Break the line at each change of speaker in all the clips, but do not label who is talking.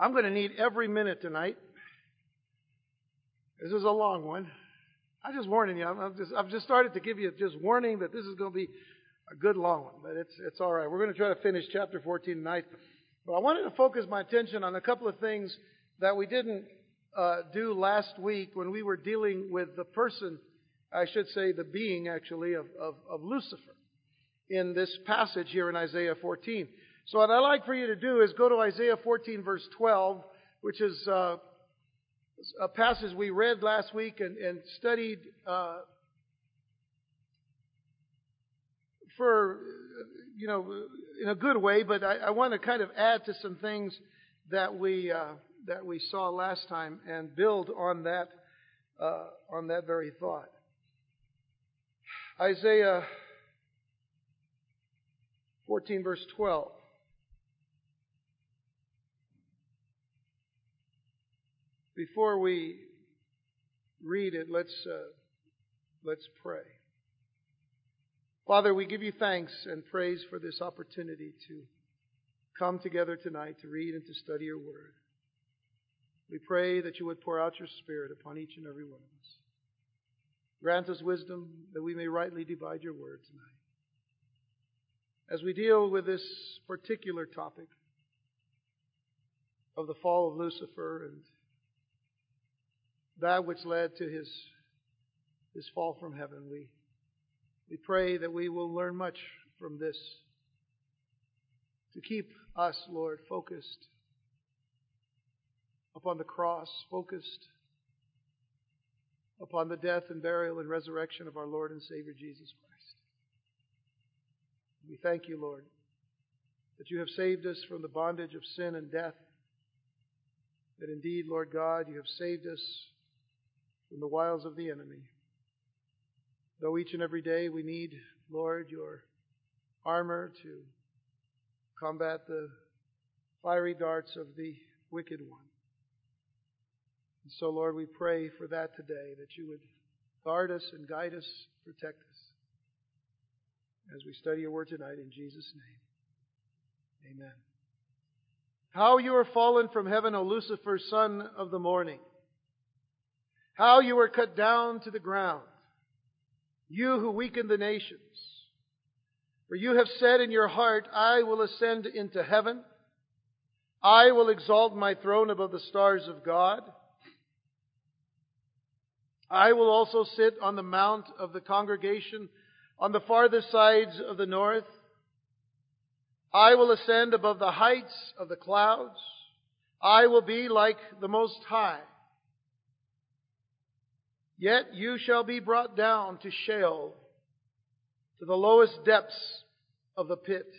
I'm going to need every minute tonight. This is a long one. I'm just warning you. I'm just, I've just started to give you just warning that this is going to be a good long one, but it's, it's all right. We're going to try to finish chapter 14 tonight. But I wanted to focus my attention on a couple of things that we didn't uh, do last week when we were dealing with the person, I should say the being actually, of, of, of Lucifer in this passage here in Isaiah 14. So what I'd like for you to do is go to Isaiah 14 verse 12, which is uh, a passage we read last week and, and studied uh, for, you know, in a good way, but I, I, want to kind of add to some things that we uh, that we saw last time and build on that uh, on that very thought. Isaiah 14, verse 12. Before we read it, let's, uh, let's pray. Father, we give you thanks and praise for this opportunity to come together tonight to read and to study your word. We pray that you would pour out your Spirit upon each and every one of us. Grant us wisdom that we may rightly divide your word tonight as we deal with this particular topic of the fall of Lucifer and that which led to his, his fall from heaven, we, we pray that we will learn much from this to keep us, Lord, focused upon the cross, focused upon the death and burial and resurrection of our Lord and Savior Jesus Christ. We thank you, Lord, that you have saved us from the bondage of sin and death. That indeed, Lord God, you have saved us from the wiles of the enemy. Though each and every day we need, Lord, your armor to combat the fiery darts of the wicked one. And so, Lord, we pray for that today, that you would guard us and guide us, protect us as we study your word tonight in Jesus' name. Amen. How you are fallen from heaven, O Lucifer, son of the morning. How you were cut down to the ground, you who weaken the nations. For you have said in your heart, I will ascend into heaven. I will exalt my throne above the stars of God. I will also sit on the mount of the congregation on the farthest sides of the north. I will ascend above the heights of the clouds. I will be like the Most High. Yet you shall be brought down to Sheol, to the lowest depths of the pit.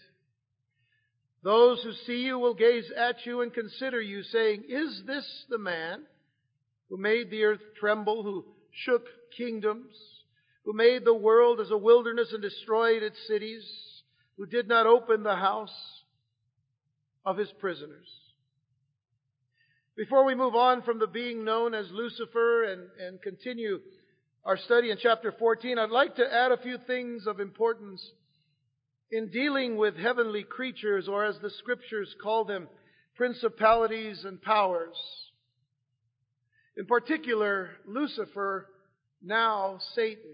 Those who see you will gaze at you and consider you, saying, Is this the man who made the earth tremble, who shook kingdoms? who made the world as a wilderness and destroyed its cities, who did not open the house of his prisoners. Before we move on from the being known as Lucifer and, and continue our study in chapter 14, I'd like to add a few things of importance in dealing with heavenly creatures, or as the scriptures call them, principalities and powers. In particular, Lucifer, now Satan.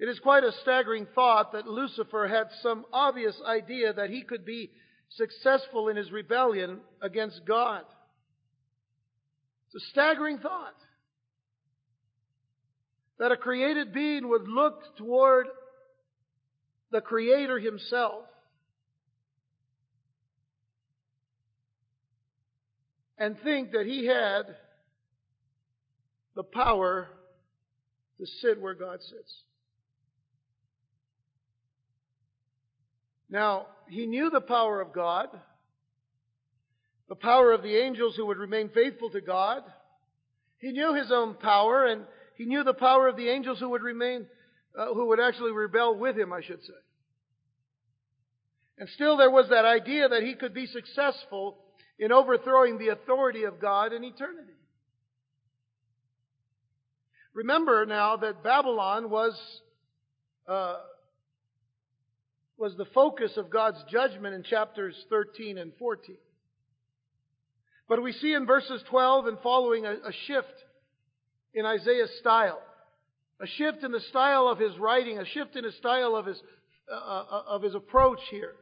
It is quite a staggering thought that Lucifer had some obvious idea that he could be successful in his rebellion against God. It's a staggering thought that a created being would look toward the Creator Himself and think that he had the power to sit where God sits. Now, he knew the power of God, the power of the angels who would remain faithful to God. He knew his own power, and he knew the power of the angels who would remain, uh, who would actually rebel with him, I should say. And still there was that idea that he could be successful in overthrowing the authority of God in eternity. Remember now that Babylon was uh, was the focus of God's judgment in chapters 13 and 14. But we see in verses 12 and following a, a shift in Isaiah's style. A shift in the style of his writing, a shift in the style of his, uh, uh, of his approach here.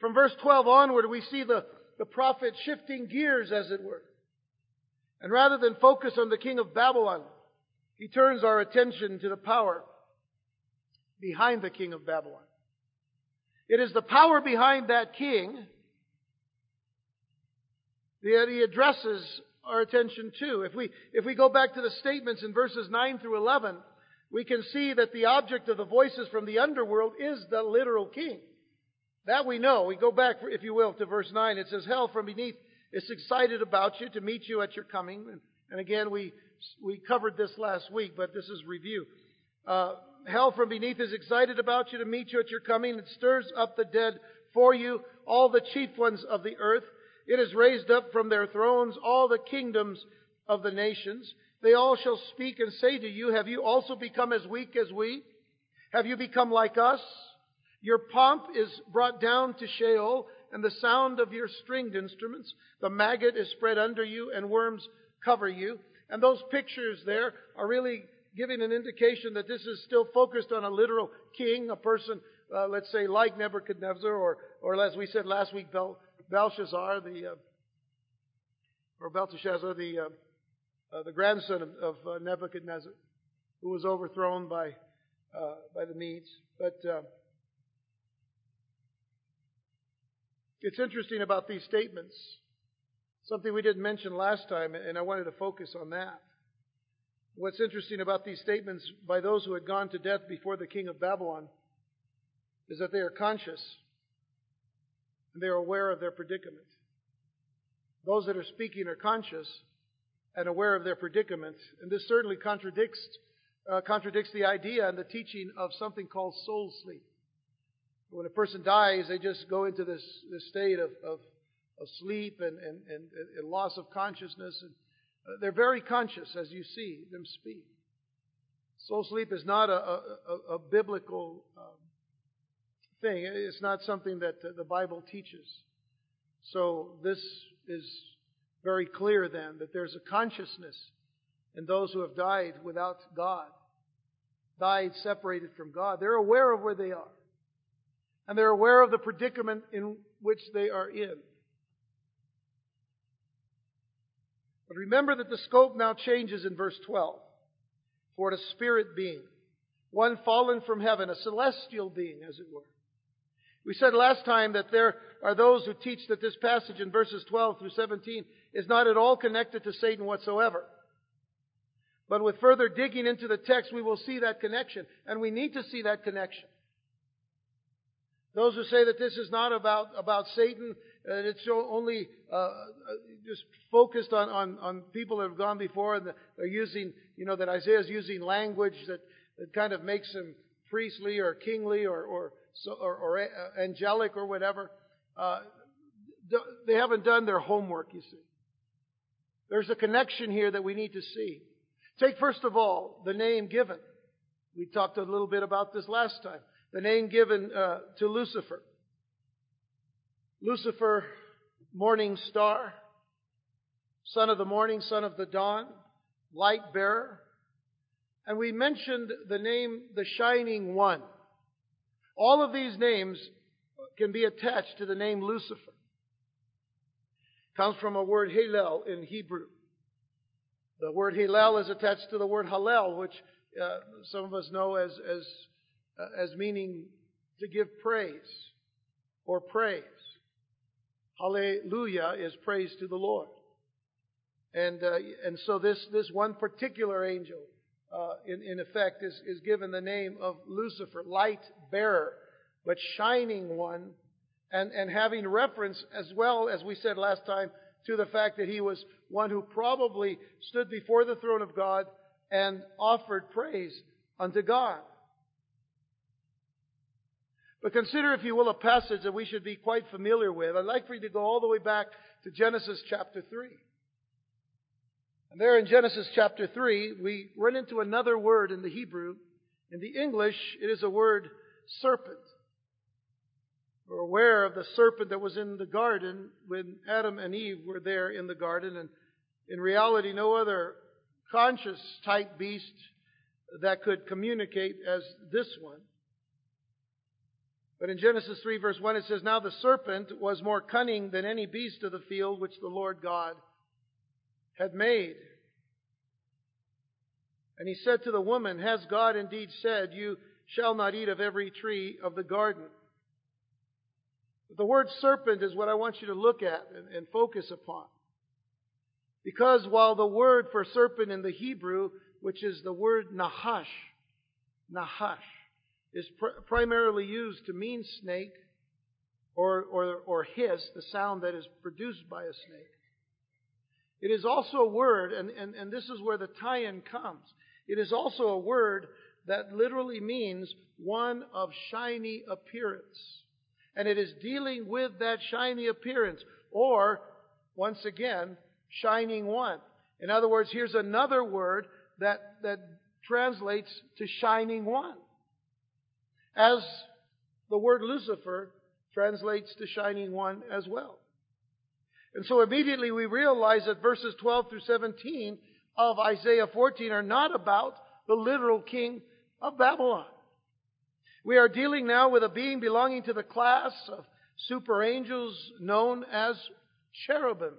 From verse 12 onward, we see the, the prophet shifting gears, as it were. And rather than focus on the king of Babylon, he turns our attention to the power behind the king of Babylon. It is the power behind that king that he addresses our attention to. If we, if we go back to the statements in verses 9 through 11, we can see that the object of the voices from the underworld is the literal king. That we know. We go back, if you will, to verse 9. It says, Hell from beneath is excited about you to meet you at your coming. And, again, we, we covered this last week, but this is review. Uh, hell from beneath is excited about you to meet you at your coming. It stirs up the dead for you, all the chief ones of the earth. It has raised up from their thrones all the kingdoms of the nations. They all shall speak and say to you, Have you also become as weak as we? Have you become like us? Your pomp is brought down to Sheol, and the sound of your stringed instruments. The maggot is spread under you, and worms cover you. And those pictures there are really giving an indication that this is still focused on a literal king, a person, uh, let's say, like Nebuchadnezzar, or, or as we said last week, Bel, Belshazzar, the, uh, or Belteshazzar, the, uh, uh the grandson of, of uh, Nebuchadnezzar, who was overthrown by, uh, by the Medes. But it's interesting about these statements. Something we didn't mention last time, and I wanted to focus on that. What's interesting about these statements by those who had gone to death before the king of Babylon is that they are conscious and they are aware of their predicament. Those that are speaking are conscious and aware of their predicament, and this certainly contradicts uh, contradicts the idea and the teaching of something called soul sleep. When a person dies, they just go into this, this state of, of, of sleep and, and, and, and loss of consciousness and they're very conscious as you see them speak. Soul sleep is not a, a, a, biblical um, thing. It's not something that the Bible teaches. So this is very clear then that there's a consciousness in those who have died without God, died separated from God. They're aware of where they are. And they're aware of the predicament in which they are in. But remember that the scope now changes in verse 12. For a spirit being, one fallen from heaven, a celestial being, as it were. We said last time that there are those who teach that this passage in verses 12 through 17 is not at all connected to Satan whatsoever. But with further digging into the text, we will see that connection. And we need to see that connection. Those who say that this is not about, about Satan, and it's only uh, uh, just focused on, on, on people that have gone before, and they're using, you know, that Isaiah is using language that, that kind of makes him priestly or kingly or, or, or, or uh, angelic or whatever. Uh, they haven't done their homework, you see. There's a connection here that we need to see. Take first of all the name given. We talked a little bit about this last time the name given uh, to Lucifer. Lucifer, morning star, son of the morning, son of the dawn, light bearer. And we mentioned the name the shining one. All of these names can be attached to the name Lucifer. Comes from a word Hillel in Hebrew. The word Hillel is attached to the word Hallel, which uh, some of us know as, as uh, as meaning to give praise or praise. Hallelujah is praise to the Lord. And, uh, and so this, this one particular angel, uh, in, in effect, is, is given the name of Lucifer, light bearer, but shining one, and, and having reference as well, as we said last time, to the fact that he was one who probably stood before the throne of God and offered praise unto God. But consider, if you will, a passage that we should be quite familiar with. I'd like for you to go all the way back to Genesis chapter 3. And there in Genesis chapter 3, we run into another word in the Hebrew. In the English, it is a word serpent. We're aware of the serpent that was in the garden when Adam and Eve were there in the garden, and in reality, no other conscious type beast that could communicate as this one. But in Genesis 3 verse 1 it says, Now the serpent was more cunning than any beast of the field which the Lord God had made. And he said to the woman, Has God indeed said, You shall not eat of every tree of the garden? The word serpent is what I want you to look at and, focus upon. Because while the word for serpent in the Hebrew, which is the word nahash, nahash, is pr- primarily used to mean snake or, or, or hiss, the sound that is produced by a snake. It is also a word, and, and, and this is where the tie-in comes. It is also a word that literally means one of shiny appearance. And it is dealing with that shiny appearance, or, once again, shining one. In other words, here's another word that, that translates to shining one. As the word Lucifer translates to shining one as well. And so immediately we realize that verses 12 through 17 of Isaiah 14 are not about the literal king of Babylon. We are dealing now with a being belonging to the class of super angels known as cherubim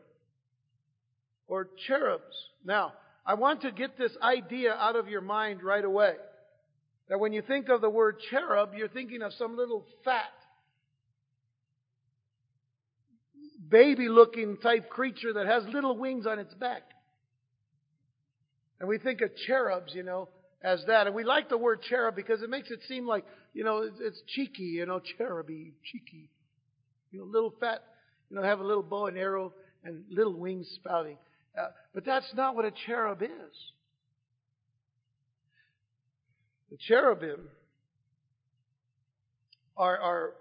or cherubs. Now, I want to get this idea out of your mind right away. That when you think of the word cherub, you're thinking of some little fat, baby looking type creature that has little wings on its back. And we think of cherubs, you know, as that. And we like the word cherub because it makes it seem like, you know, it's, cheeky, you know, cheruby, cheeky. You know, little fat, you know, have a little bow and arrow and little wings spouting. Uh, but that's not what a cherub is. The cherubim are, are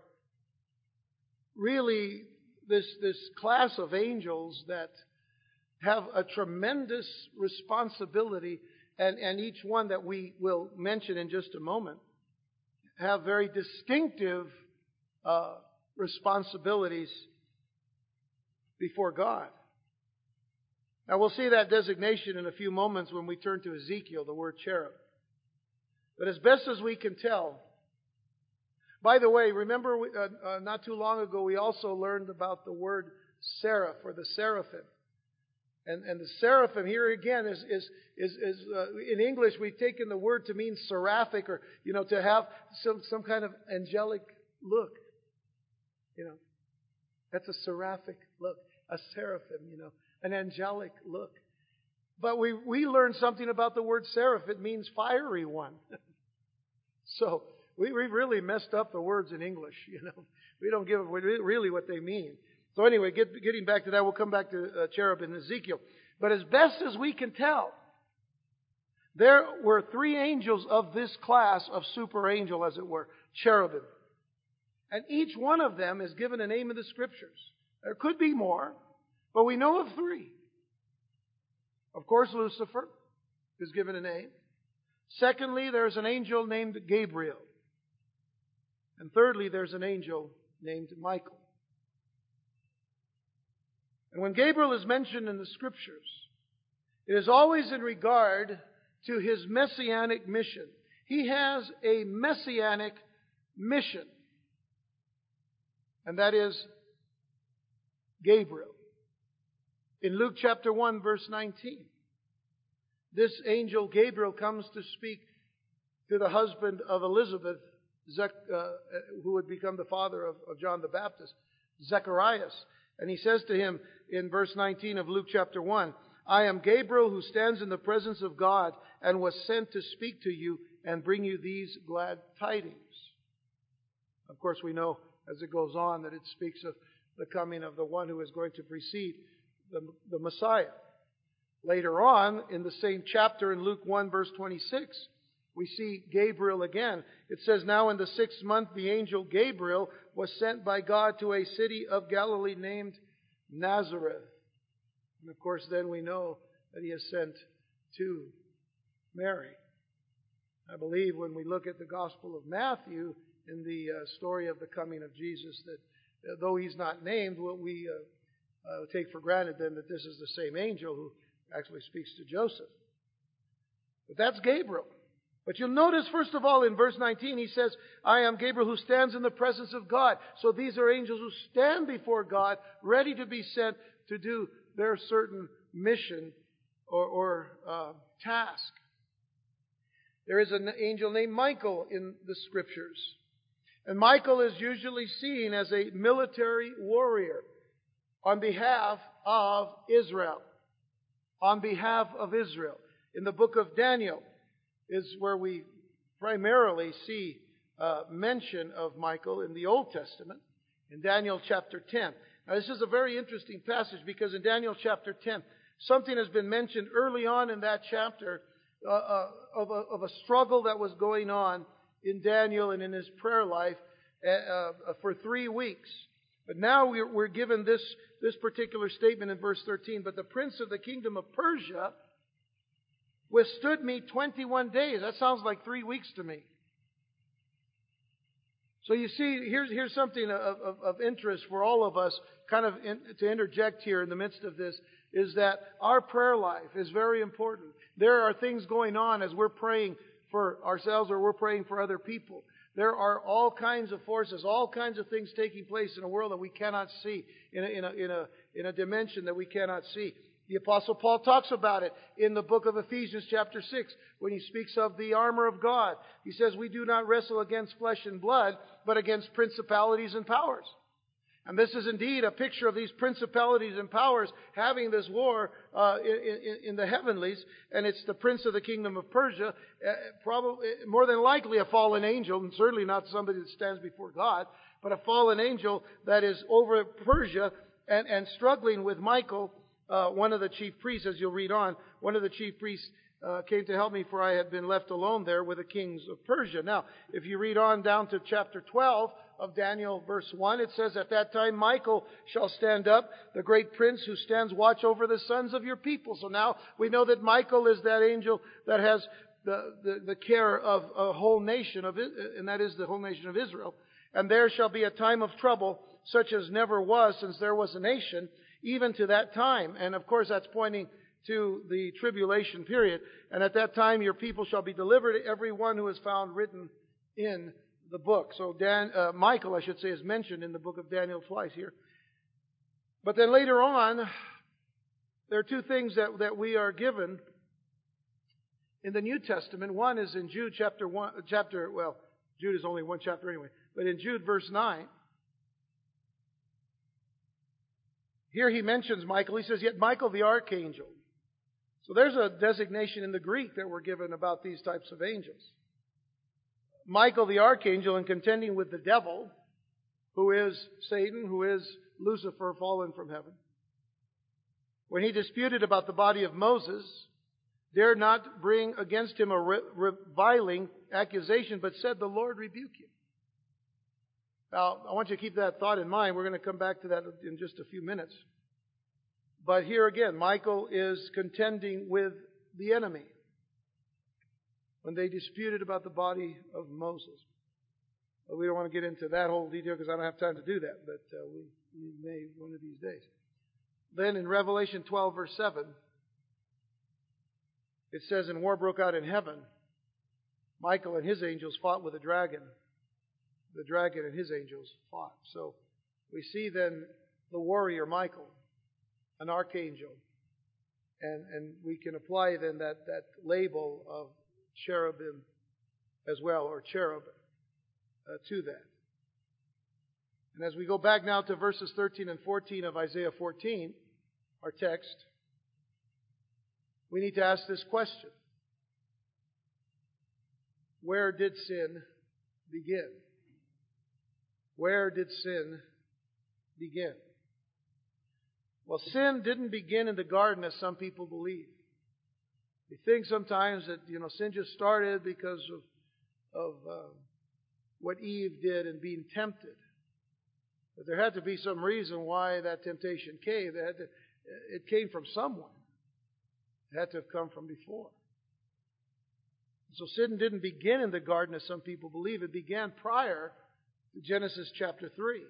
really this, this class of angels that have a tremendous responsibility, and, and each one that we will mention in just a moment have very distinctive uh, responsibilities before God. Now we'll see that designation in a few moments when we turn to Ezekiel, the word cherub. But as best as we can tell, by the way, remember uh, uh, not too long ago we also learned about the word seraph or the seraphim. And, and the seraphim here again is, is, is, is uh, in English we've taken the word to mean seraphic or, you know, to have some, some kind of angelic look. You know, that's a seraphic look, a seraphim, you know, an angelic look. But we, we learned something about the word seraph. It means fiery one. so we, we really messed up the words in English, you know. We don't give really what they mean. So anyway, get, getting back to that, we'll come back to uh, cherub and Ezekiel. But as best as we can tell, there were three angels of this class of super angel, as it were, cherubim. And each one of them is given a name in the scriptures. There could be more, but we know of three. Of course, Lucifer is given a name. Secondly, there's an angel named Gabriel. And thirdly, there's an angel named Michael. And when Gabriel is mentioned in the scriptures, it is always in regard to his messianic mission. He has a messianic mission. And that is Gabriel. In Luke chapter 1 verse 19, this angel Gabriel comes to speak to the husband of Elizabeth, uh, who would become the father of, of John the Baptist, Zacharias. And he says to him in verse 19 of Luke chapter 1, I am Gabriel who stands in the presence of God and was sent to speak to you and bring you these glad tidings. Of course, we know as it goes on that it speaks of the coming of the one who is going to precede the, the Messiah. Later on, in the same chapter in Luke 1 verse 26, we see Gabriel again. It says, Now in the sixth month, the angel Gabriel was sent by God to a city of Galilee named Nazareth. And of course, then we know that he is sent to Mary. I believe when we look at the Gospel of Matthew, in the uh, story of the coming of Jesus that uh, though he's not named, what we uh, uh, take for granted then that this is the same angel who actually speaks to Joseph. But that's Gabriel. But you'll notice, first of all, in verse 19, he says, I am Gabriel who stands in the presence of God. So these are angels who stand before God, ready to be sent to do their certain mission or, or uh, task. There is an angel named Michael in the scriptures. And Michael is usually seen as a military warrior on behalf of Israel. On behalf of Israel. In the book of Daniel is where we primarily see uh, mention of Michael in the Old Testament, in Daniel chapter 10. Now, this is a very interesting passage because in Daniel chapter 10, something has been mentioned early on in that chapter uh, uh, of, a, of, a, struggle that was going on in Daniel and in his prayer life uh, uh for three weeks. But now we're, we're given this, this particular statement in verse 13. But the prince of the kingdom of Persia withstood me 21 days. That sounds like three weeks to me. So you see, here's, here's something of, of, of interest for all of us, kind of in, to interject here in the midst of this, is that our prayer life is very important. There are things going on as we're praying for ourselves or we're praying for other people. There are all kinds of forces, all kinds of things taking place in a world that we cannot see, in a, in a, in a, in a dimension that we cannot see. The apostle Paul talks about it in the book of Ephesians chapter 6 when he speaks of the armor of God. He says, we do not wrestle against flesh and blood, but against principalities and powers. And this is indeed a picture of these principalities and powers having this war uh, in, in, the heavenlies, and it's the prince of the kingdom of Persia, uh, probably more than likely a fallen angel, and certainly not somebody that stands before God, but a fallen angel that is over Persia and, and struggling with Michael, uh, one of the chief priests, as you'll read on. One of the chief priests uh, came to help me, for I had been left alone there with the kings of Persia. Now, if you read on down to chapter 12, of Daniel, verse 1, it says, At that time Michael shall stand up, the great prince who stands watch over the sons of your people. So now we know that Michael is that angel that has the, the, the care of a whole nation of, and that is the whole nation of Israel. And there shall be a time of trouble such as never was since there was a nation, even to that time. And of course that's pointing to the tribulation period. And at that time your people shall be delivered, every one who is found written in the book. So Dan, uh, Michael, I should say, is mentioned in the book of Daniel twice here. But then later on, there are two things that, that we are given in the New Testament. One is in Jude chapter one, chapter, well, Jude is only one chapter anyway, but in Jude verse 9, here he mentions Michael. He says, yet Michael the archangel. So there's a designation in the Greek that we're given about these types of angels. Michael the archangel in contending with the devil, who is Satan, who is Lucifer fallen from heaven. When he disputed about the body of Moses, dared not bring against him a reviling accusation, but said, The Lord rebuke you. Now, I want you to keep that thought in mind. We're going to come back to that in just a few minutes. But here again, Michael is contending with the enemy when they disputed about the body of Moses. But we don't want to get into that whole detail because I don't have time to do that, but uh, we, we may one of these days. Then in Revelation 12, verse 7, it says, And war broke out in heaven. Michael and his angels fought with the dragon. The dragon and his angels fought. So we see then the warrior Michael, an archangel. And, and we can apply then that, that label of cherubim as well, or cherub, uh, to that. And as we go back now to verses 13 and 14 of Isaiah 14, our text, we need to ask this question. Where did sin begin? Where did sin begin? Well, sin didn't begin in the garden as some people believe. We think sometimes that, you know, sin just started because of, of uh, what Eve did and being tempted. But there had to be some reason why that temptation came. To, it came from someone. It had to have come from before. So sin didn't begin in the garden as some people believe. It began prior to Genesis chapter 3.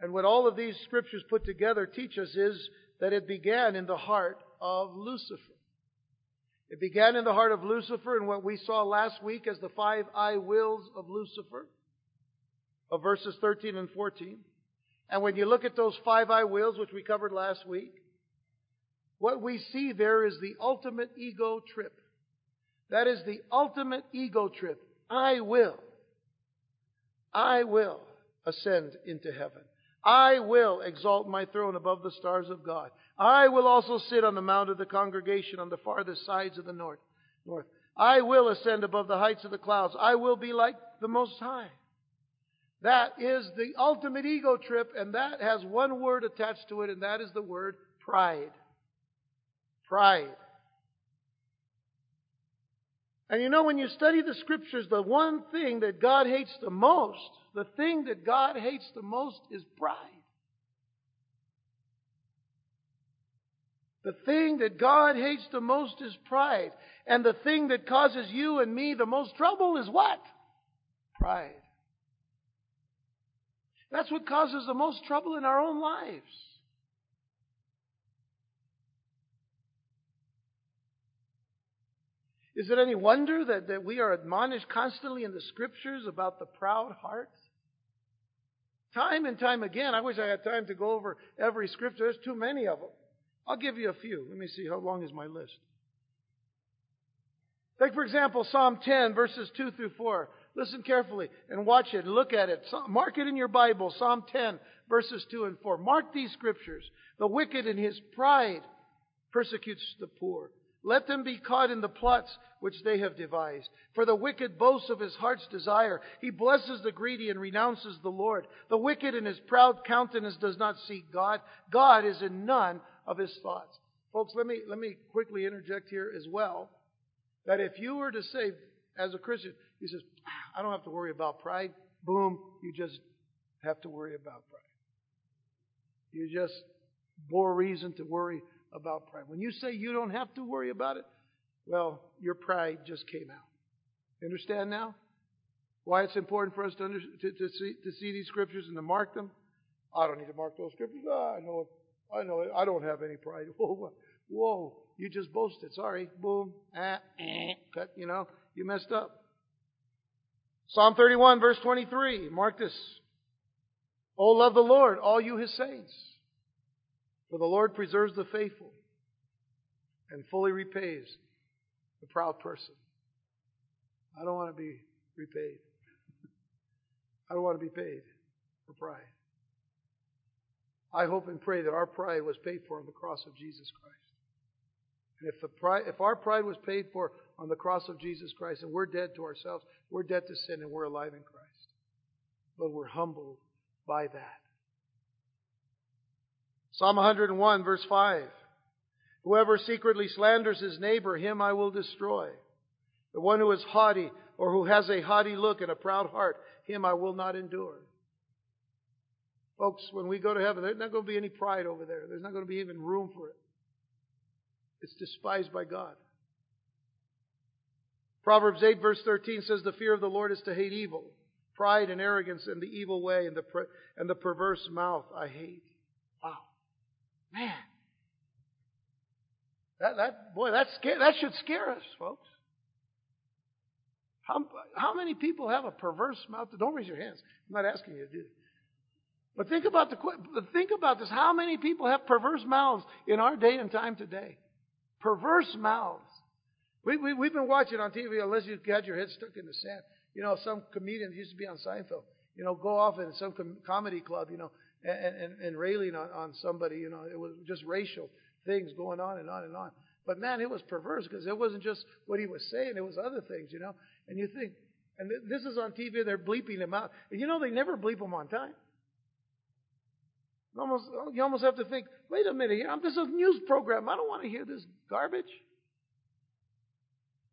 And what all of these scriptures put together teach us is that it began in the heart of Lucifer. It began in the heart of Lucifer in what we saw last week as the five I wills of Lucifer, of verses 13 and 14. And when you look at those five I wills, which we covered last week, what we see there is the ultimate ego trip. That is the ultimate ego trip. I will. I will ascend into heaven. I will exalt my throne above the stars of God. I will also sit on the mount of the congregation on the farthest sides of the north. North. I will ascend above the heights of the clouds. I will be like the Most High. That is the ultimate ego trip, and that has one word attached to it, and that is the word pride. Pride. And you know, when you study the scriptures, the one thing that God hates the most, the thing that God hates the most is pride. The thing that God hates the most is pride. And the thing that causes you and me the most trouble is what? Pride. That's what causes the most trouble in our own lives. Is it any wonder that, that we are admonished constantly in the scriptures about the proud heart? Time and time again. I wish I had time to go over every scripture. There's too many of them. I'll give you a few. Let me see how long is my list. Take, for example, Psalm 10, verses 2 through 4. Listen carefully and watch it. Look at it. Mark it in your Bible. Psalm 10, verses 2 and 4. Mark these scriptures. The wicked in his pride persecutes the poor. Let them be caught in the plots which they have devised. For the wicked boasts of his heart's desire. He blesses the greedy and renounces the Lord. The wicked in his proud countenance does not seek God. God is in none of his thoughts. Folks, let me, let me quickly interject here as well. That if you were to say, as a Christian, he says, ah, I don't have to worry about pride. Boom, you just have to worry about pride. You just more reason to worry about pride. When you say you don't have to worry about it, well, your pride just came out. Understand now? Why it's important for us to, under, to, to, see, to see these scriptures and to mark them? I don't need to mark those scriptures. Oh, I know I know I don't have any pride. Whoa, whoa, you just boasted. Sorry. Boom. Ah, eh, cut, you know, you messed up. Psalm 31, verse 23. Mark this. Oh, love the Lord, all you his saints. For the Lord preserves the faithful and fully repays the proud person. I don't want to be repaid. I don't want to be paid for pride. I hope and pray that our pride was paid for on the cross of Jesus Christ. And if, the pride, if our pride was paid for on the cross of Jesus Christ and we're dead to ourselves, we're dead to sin and we're alive in Christ. But we're humbled by that. Psalm 101, verse 5. Whoever secretly slanders his neighbor, him I will destroy. The one who is haughty or who has a haughty look and a proud heart, him I will not endure. Folks, when we go to heaven, there's not going to be any pride over there. There's not going to be even room for it. It's despised by God. Proverbs 8, verse 13 says, The fear of the Lord is to hate evil, pride and arrogance and the evil way and the, and the perverse mouth I hate. Wow. Man. That, that, boy, that, scare, that should scare us, folks. How, how many people have a perverse mouth? Don't raise your hands. I'm not asking you to do it. But think about the think about this. How many people have perverse mouths in our day and time today? Perverse mouths. We, we, we've been watching on TV, unless you got your head stuck in the sand. You know, some comedians used to be on Seinfeld. You know, go off in some com- comedy club. You know, and, and, and railing on, on somebody. You know, it was just racial things going on and on and on. But man, it was perverse because it wasn't just what he was saying; it was other things. You know, and you think, and th- this is on TV. They're bleeping him out, and you know they never bleep them on time. You almost, you almost have to think, wait a minute, here. this is a news program. I don't want to hear this garbage.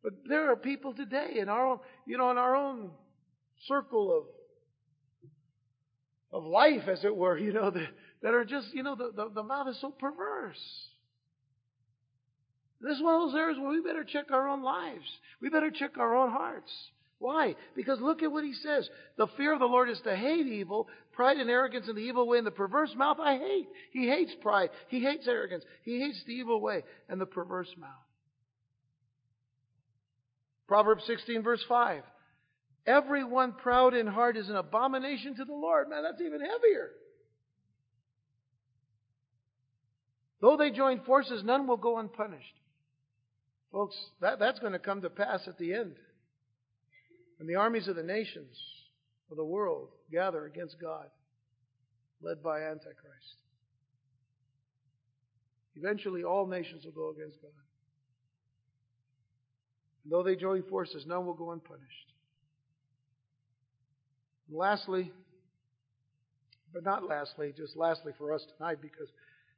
But there are people today in our own, you know, in our own circle of of life, as it were, you know, that, that are just, you know, the, the, the mouth is so perverse. This is one of those areas where we better check our own lives. We better check our own hearts. Why? Because look at what he says. The fear of the Lord is to hate evil, pride and arrogance and the evil way, and the perverse mouth I hate. He hates pride. He hates arrogance. He hates the evil way and the perverse mouth. Proverbs 16 verse 5. Everyone proud in heart is an abomination to the Lord. Man, that's even heavier. Though they join forces, none will go unpunished. Folks, that, that's going to come to pass at the end. When the armies of the nations of the world gather against God, led by Antichrist. Eventually, all nations will go against God. And though they join forces, none will go unpunished. And lastly, but not lastly, just lastly for us tonight, because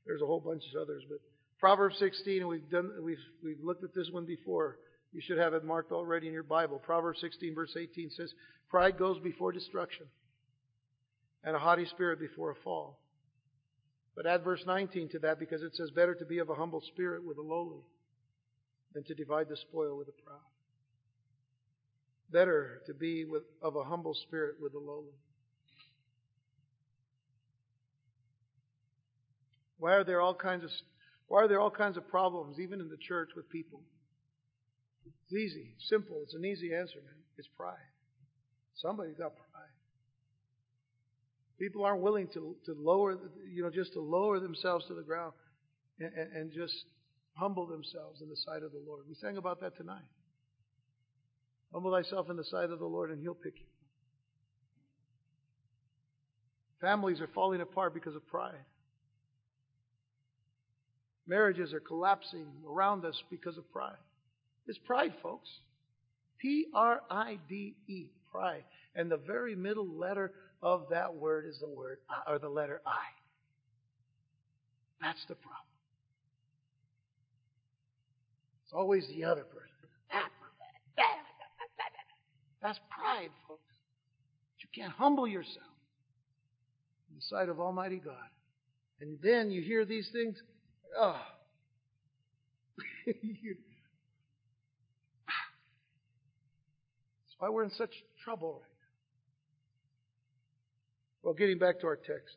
there's a whole bunch of others, but Proverbs 16, we've done, we've, we've looked at this one before. You should have it marked already in your Bible. Proverbs 16 verse 18 says, Pride goes before destruction, and a haughty spirit before a fall. But add verse 19 to that because it says, Better to be of a humble spirit with the lowly than to divide the spoil with the proud. Better to be with, of a humble spirit with the lowly. Why are there all kinds of why are there all kinds of problems, even in the church, with people? It's easy, simple. It's an easy answer, man. It's pride. Somebody's got pride. People aren't willing to to lower, you know, just to lower themselves to the ground and, and, and just humble themselves in the sight of the Lord. We sang about that tonight. Humble thyself in the sight of the Lord, and He'll pick you. Families are falling apart because of pride. Marriages are collapsing around us because of pride. It's pride, folks. P R I D E, pride. And the very middle letter of that word is the word, or the letter I. That's the problem. It's always the other person. That's pride, folks. You can't humble yourself in the sight of Almighty God. And then you hear these things, Oh. why we're in such trouble right now. Well, getting back to our text.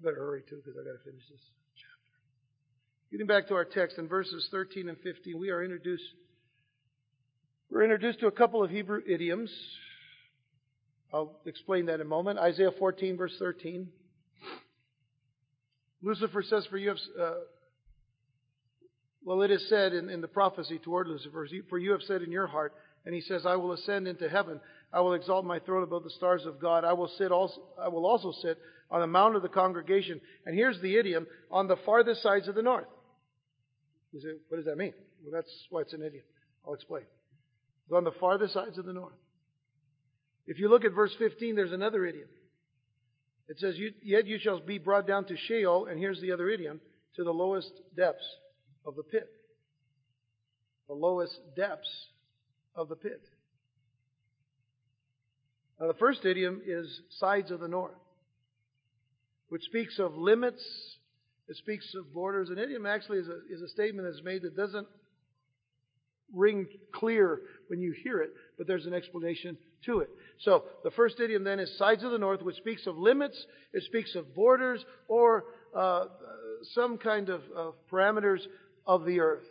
I better hurry too because I've got to finish this chapter. Getting back to our text in verses 13 and 15, we are introduced we're introduced to a couple of Hebrew idioms. I'll explain that in a moment. Isaiah 14 verse 13. Lucifer says, For you have, uh, well, it is said in, in the prophecy toward Lucifer, For you have said in your heart, and he says, I will ascend into heaven. I will exalt my throne above the stars of God. I will sit also, I will also sit on the mount of the congregation. And here's the idiom, on the farthest sides of the north. What does that mean? Well, that's why it's an idiom. I'll explain. It's on the farthest sides of the north. If you look at verse 15, there's another idiom. It says, Yet you shall be brought down to Sheol, and here's the other idiom, to the lowest depths of the pit. The lowest depths of the pit. Now, the first idiom is sides of the north, which speaks of limits, it speaks of borders. An idiom actually is a, is a statement that's made that doesn't ring clear when you hear it, but there's an explanation to it. So the first idiom then is sides of the north, which speaks of limits, it speaks of borders, or uh, some kind of, of parameters of the earth.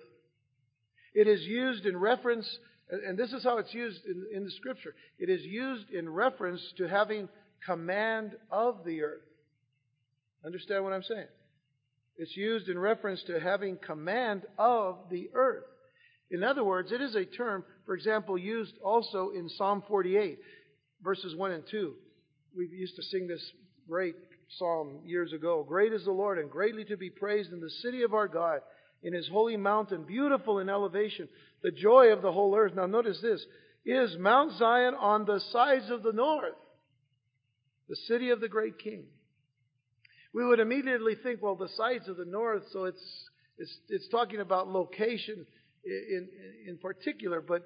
It is used in reference, and this is how it's used in, in the scripture. It is used in reference to having command of the earth. Understand what I'm saying? It's used in reference to having command of the earth. In other words, it is a term, for example, used also in Psalm 48, verses 1 and 2. We used to sing this great psalm years ago. Great is the Lord and greatly to be praised in the city of our God, in his holy mountain, beautiful in elevation, the joy of the whole earth. Now notice this. Is Mount Zion on the sides of the north, the city of the great king? We would immediately think, well, the sides of the north, so it's, it's, it's talking about location in, in particular, but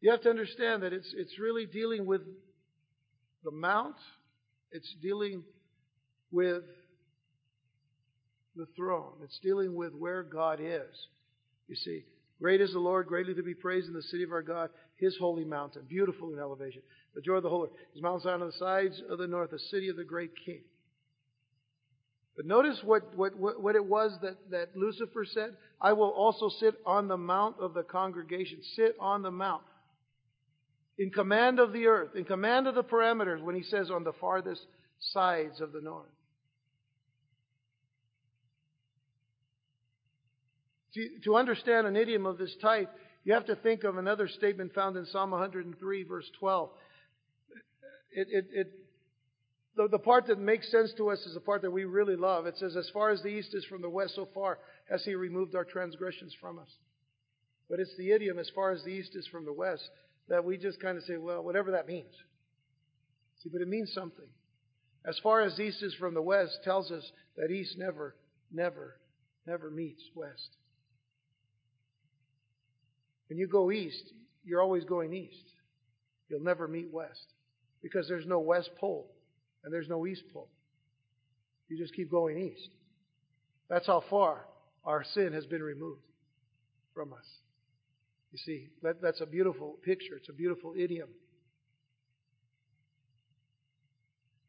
you have to understand that it's, it's really dealing with the mount, it's dealing with the throne. It's dealing with where God is. You see, great is the Lord, greatly to be praised in the city of our God, his holy mountain, beautiful in elevation. The joy of the Holy. His Mount Zion on the sides of the north, the city of the great king. But notice what, what, what it was that, that Lucifer said. I will also sit on the mount of the congregation. Sit on the mount. In command of the earth, in command of the parameters, when he says on the farthest sides of the north. To, understand an idiom of this type, you have to think of another statement found in Psalm 103, verse 12. It, it, it, the, the part that makes sense to us is the part that we really love. It says, As far as the east is from the west, so far has He removed our transgressions from us. But it's the idiom, as far as the east is from the west, that we just kind of say, well, whatever that means. See, but it means something. As far as east is from the west tells us that east never, never, never meets west. When you go east, you're always going east. You'll never meet west because there's no west pole and there's no east pole. You just keep going east. That's how far our sin has been removed from us. You see, that, that's a beautiful picture. It's a beautiful idiom.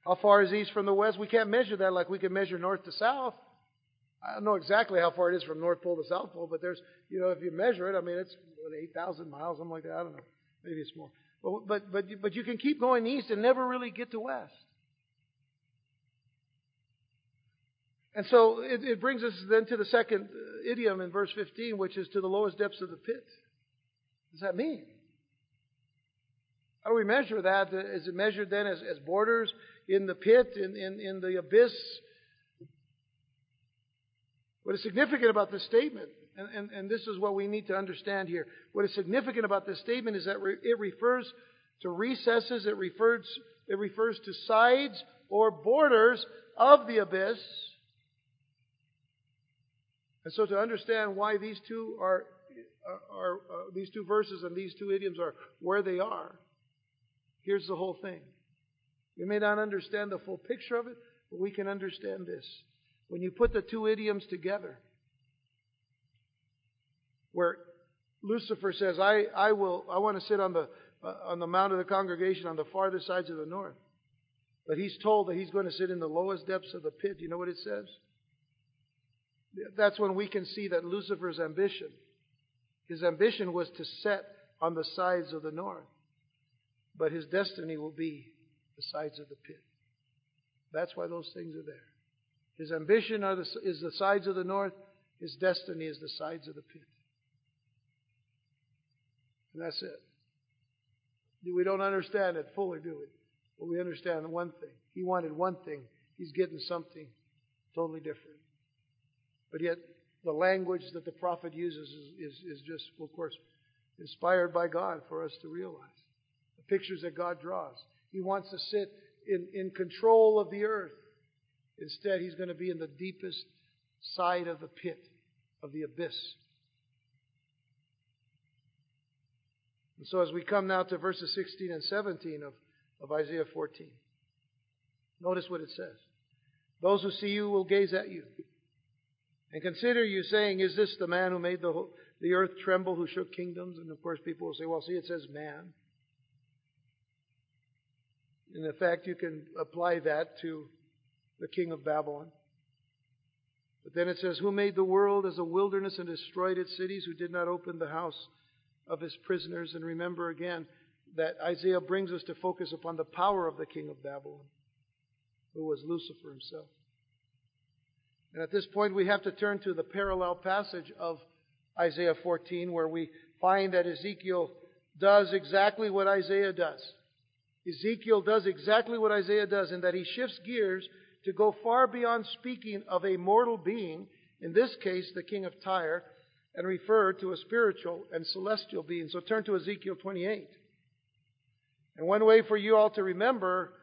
How far is east from the west? We can't measure that like we can measure north to south. I don't know exactly how far it is from North Pole to South Pole, but there's, you know, if you measure it, I mean, it's what, 8,000 miles, something like that. I don't know. Maybe it's more. But, but, but, but you can keep going east and never really get to west. And so it, it brings us then to the second uh, idiom in verse 15, which is to the lowest depths of the pit. What does that mean? How do we measure that? Is it measured then as, as borders in the pit, in, in, in the abyss? What is significant about this statement, and, and, and this is what we need to understand here, what is significant about this statement is that re- it refers to recesses, it refers, it refers to sides or borders of the abyss. And so to understand why these two are, are, are these two verses and these two idioms are where they are, here's the whole thing. We may not understand the full picture of it, but we can understand this. When you put the two idioms together, where Lucifer says, I, I will, I want to sit on the, uh, on the mount of the congregation on the farthest sides of the north. But he's told that he's going to sit in the lowest depths of the pit. Do you know what it says? That's when we can see that Lucifer's ambition, his ambition was to set on the sides of the north. But his destiny will be the sides of the pit. That's why those things are there. His ambition the, is the sides of the north. His destiny is the sides of the pit. And that's it. We don't understand it fully, do we? But we understand one thing. He wanted one thing. He's getting something totally different. But yet, the language that the prophet uses is, is, is just, of course, inspired by God for us to realize. The pictures that God draws. He wants to sit in, in control of the earth. Instead, he's going to be in the deepest side of the pit, of the abyss. And so, as we come now to verses 16 and 17 of, of Isaiah 14, notice what it says. Those who see you will gaze at you and consider you, saying, Is this the man who made the, the earth tremble, who shook kingdoms? And of course, people will say, Well, see, it says man. In effect, you can apply that to the king of Babylon. But then it says, Who made the world as a wilderness and destroyed its cities, who did not open the house of his prisoners. And remember again that Isaiah brings us to focus upon the power of the king of Babylon, who was Lucifer himself. And at this point, we have to turn to the parallel passage of Isaiah 14, where we find that Ezekiel does exactly what Isaiah does. Ezekiel does exactly what Isaiah does in that he shifts gears to go far beyond speaking of a mortal being, in this case, the king of Tyre, and refer to a spiritual and celestial being. So turn to Ezekiel 28. And one way for you all to remember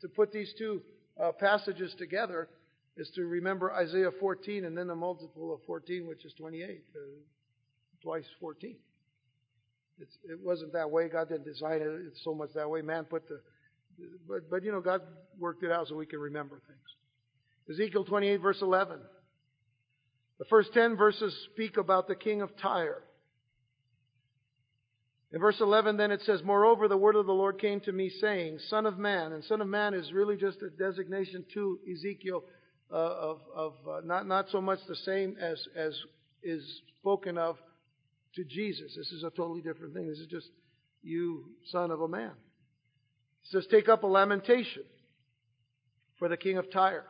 to put these two uh, passages together is to remember Isaiah 14 and then the multiple of 14, which is 28, uh, twice 14. It's, it wasn't that way. God didn't design it. It's so much that way. Man put the, but, but you know, God worked it out so we can remember things. Ezekiel 28, verse 11. The first ten verses speak about the king of Tyre. In verse 11, then it says, Moreover, the word of the Lord came to me, saying, Son of man. And Son of man is really just a designation to Ezekiel uh, of, of uh, not, not so much the same as, as is spoken of to Jesus. This is a totally different thing. This is just you, son of a man. Says, Take up a lamentation for the king of Tyre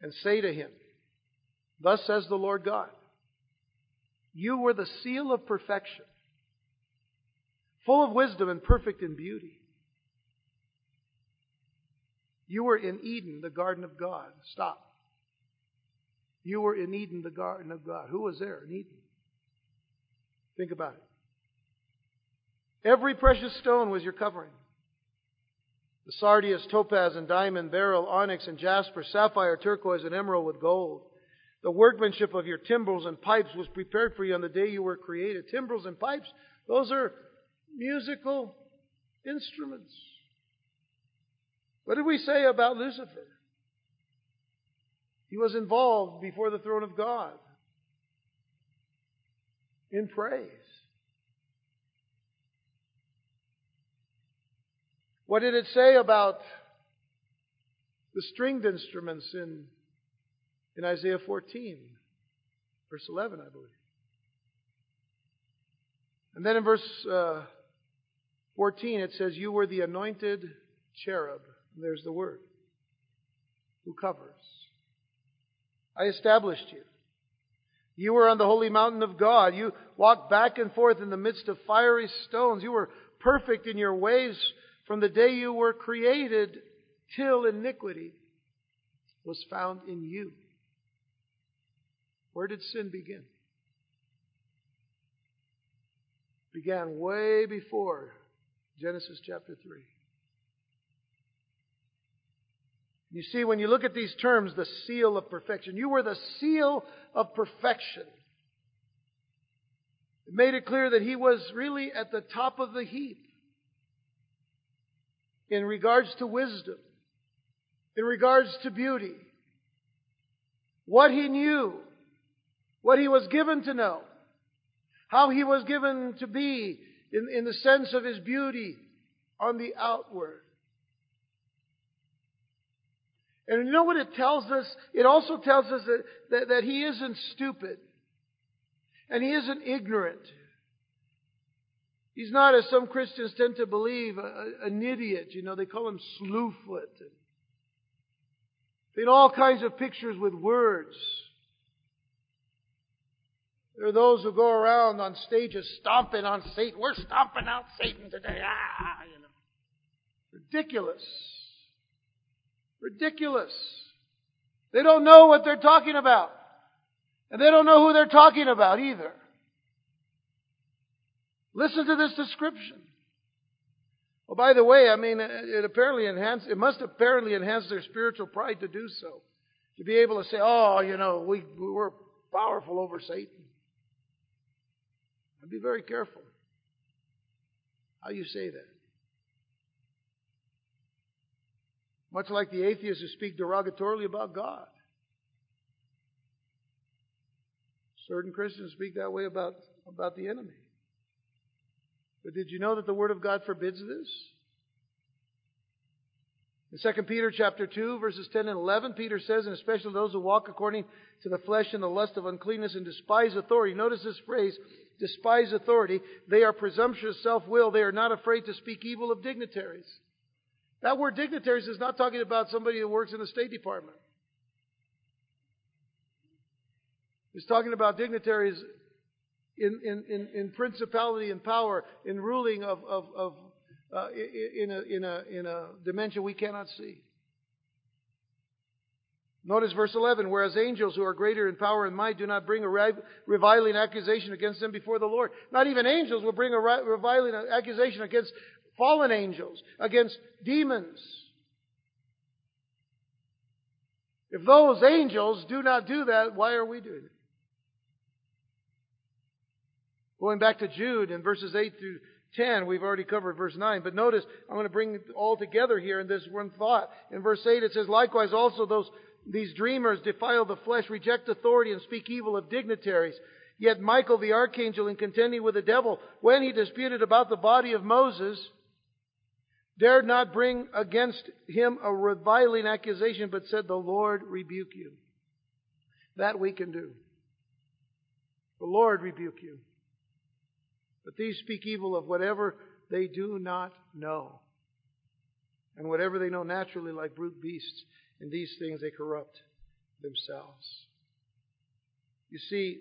and say to him, Thus says the Lord God, You were the seal of perfection, full of wisdom and perfect in beauty. You were in Eden, the garden of God. Stop. You were in Eden, the garden of God. Who was there in Eden? Think about it. Every precious stone was your covering. The sardius, topaz, and diamond, beryl, onyx, and jasper, sapphire, turquoise, and emerald with gold. The workmanship of your timbrels and pipes was prepared for you on the day you were created. Timbrels and pipes, those are musical instruments. What did we say about Lucifer? He was involved before the throne of God in praise. What did it say about the stringed instruments in, in Isaiah 14, verse 11, I believe? And then in verse uh, 14, it says, You were the anointed cherub. And there's the word. Who covers. I established you. You were on the holy mountain of God. You walked back and forth in the midst of fiery stones. You were perfect in your ways from the day you were created till iniquity was found in you. Where did sin begin? It began way before Genesis chapter 3. You see, when you look at these terms, the seal of perfection, you were the seal of perfection. It made it clear that he was really at the top of the heap in regards to wisdom, in regards to beauty, what he knew, what he was given to know, how he was given to be in, in the sense of his beauty on the outward. And you know what it tells us? It also tells us that, that, that he isn't stupid. And he isn't ignorant. He's not, as some Christians tend to believe, a, an idiot. You know, they call him slewfoot. Paint all kinds of pictures with words. There are those who go around on stages stomping on Satan. We're stomping out Satan today. Ah, you know. Ridiculous. Ridiculous. They don't know what they're talking about. And they don't know who they're talking about either. Listen to this description. Well, by the way, I mean, it apparently enhanced, it must apparently enhance their spiritual pride to do so. To be able to say, oh, you know, we, we're powerful over Satan. And be very careful how you say that. Much like the atheists who speak derogatorily about God. Certain Christians speak that way about, about the enemy. But did you know that the Word of God forbids this? In 2 Peter chapter 2, verses 10 and 11, Peter says, and especially those who walk according to the flesh and the lust of uncleanness and despise authority. Notice this phrase, despise authority. They are presumptuous, self-will. They are not afraid to speak evil of dignitaries. That word dignitaries is not talking about somebody who works in the State Department. It's talking about dignitaries in, in, in, in principality and power, in ruling of, of, of uh, in, a, in, a, in a dimension we cannot see. Notice verse 11, whereas angels who are greater in power and might do not bring a reviling accusation against them before the Lord. Not even angels will bring a reviling accusation against fallen angels, against demons. If those angels do not do that, why are we doing it? Going back to Jude in verses 8 through 10, we've already covered verse 9, but notice, I'm going to bring it all together here in this one thought. In verse 8 it says, likewise also those These dreamers defile the flesh, reject authority, and speak evil of dignitaries. Yet Michael the archangel, in contending with the devil, when he disputed about the body of Moses, dared not bring against him a reviling accusation, but said, The Lord rebuke you. That we can do. The Lord rebuke you. But these speak evil of whatever they do not know. And whatever they know naturally, like brute beasts, in these things they corrupt themselves. You see,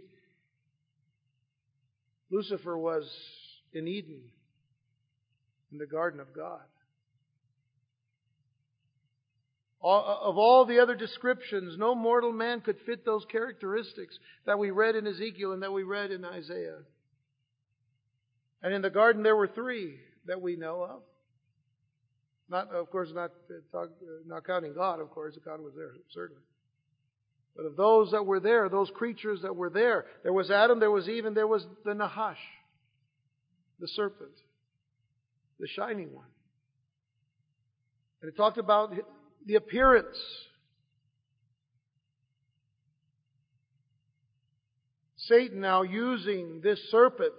Lucifer was in Eden, in the garden of God. Uh, of all the other descriptions, no mortal man could fit those characteristics that we read in Ezekiel and that we read in Isaiah. And in the garden there were three that we know of. Not, of course, not, not counting God, of course. God was there, certainly. But of those that were there, those creatures that were there, there was Adam, there was Eve, and there was the Nahash, the serpent, the shining one. And it talked about the appearance. Satan now using this serpent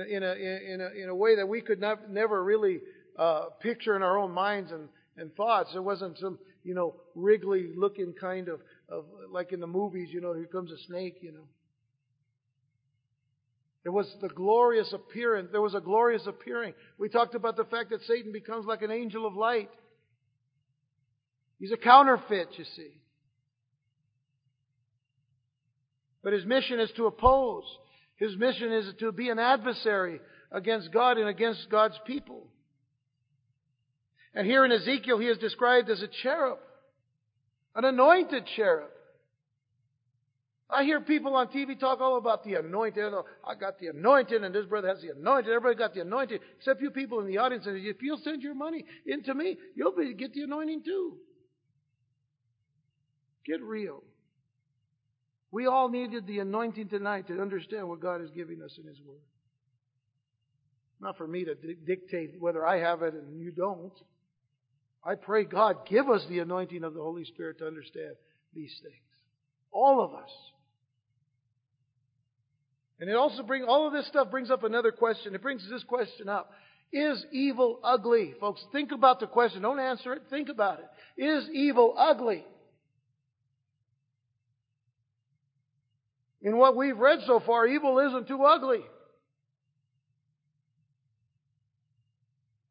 in a, in a, in a, in a way that we could not, never really uh, picture in our own minds and, and thoughts. It wasn't some you know, wriggly looking kind of, of like in the movies, you know, here comes a snake, you know. There was the glorious appearance. There was a glorious appearing. We talked about the fact that Satan becomes like an angel of light. He's a counterfeit, you see. But his mission is to oppose. His mission is to be an adversary against God and against God's people. And here in Ezekiel, he is described as a cherub, an anointed cherub. I hear people on TV talk all about the anointing. Oh, I got the anointing, and this brother has the anointing. Everybody got the anointing, except you people in the audience. And if you'll send your money into me, you'll be, get the anointing too. Get real. We all needed the anointing tonight to understand what God is giving us in His Word. Not for me to dictate whether I have it and you don't. I pray God give us the anointing of the Holy Spirit to understand these things. All of us. And it also brings, all of this stuff brings up another question. It brings this question up. Is evil ugly? Folks, think about the question. Don't answer it. Think about it. Is evil ugly? In what we've read so far, evil isn't too ugly.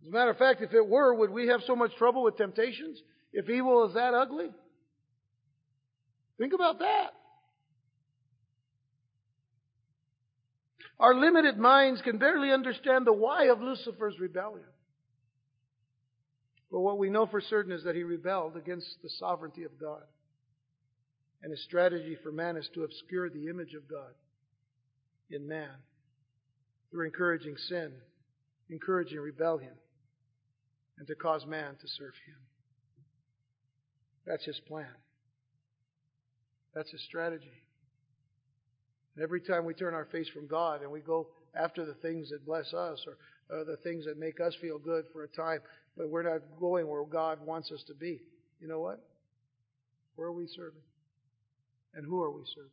As a matter of fact, if it were, would we have so much trouble with temptations if evil is that ugly? Think about that. Our limited minds can barely understand the why of Lucifer's rebellion. But what we know for certain is that he rebelled against the sovereignty of God. And his strategy for man is to obscure the image of God in man through encouraging sin, encouraging rebellion, and to cause man to serve him. That's his plan. That's his strategy. And every time we turn our face from God and we go after the things that bless us or uh, the things that make us feel good for a time, but we're not going where God wants us to be, you know what? Where are we serving? And who are we serving?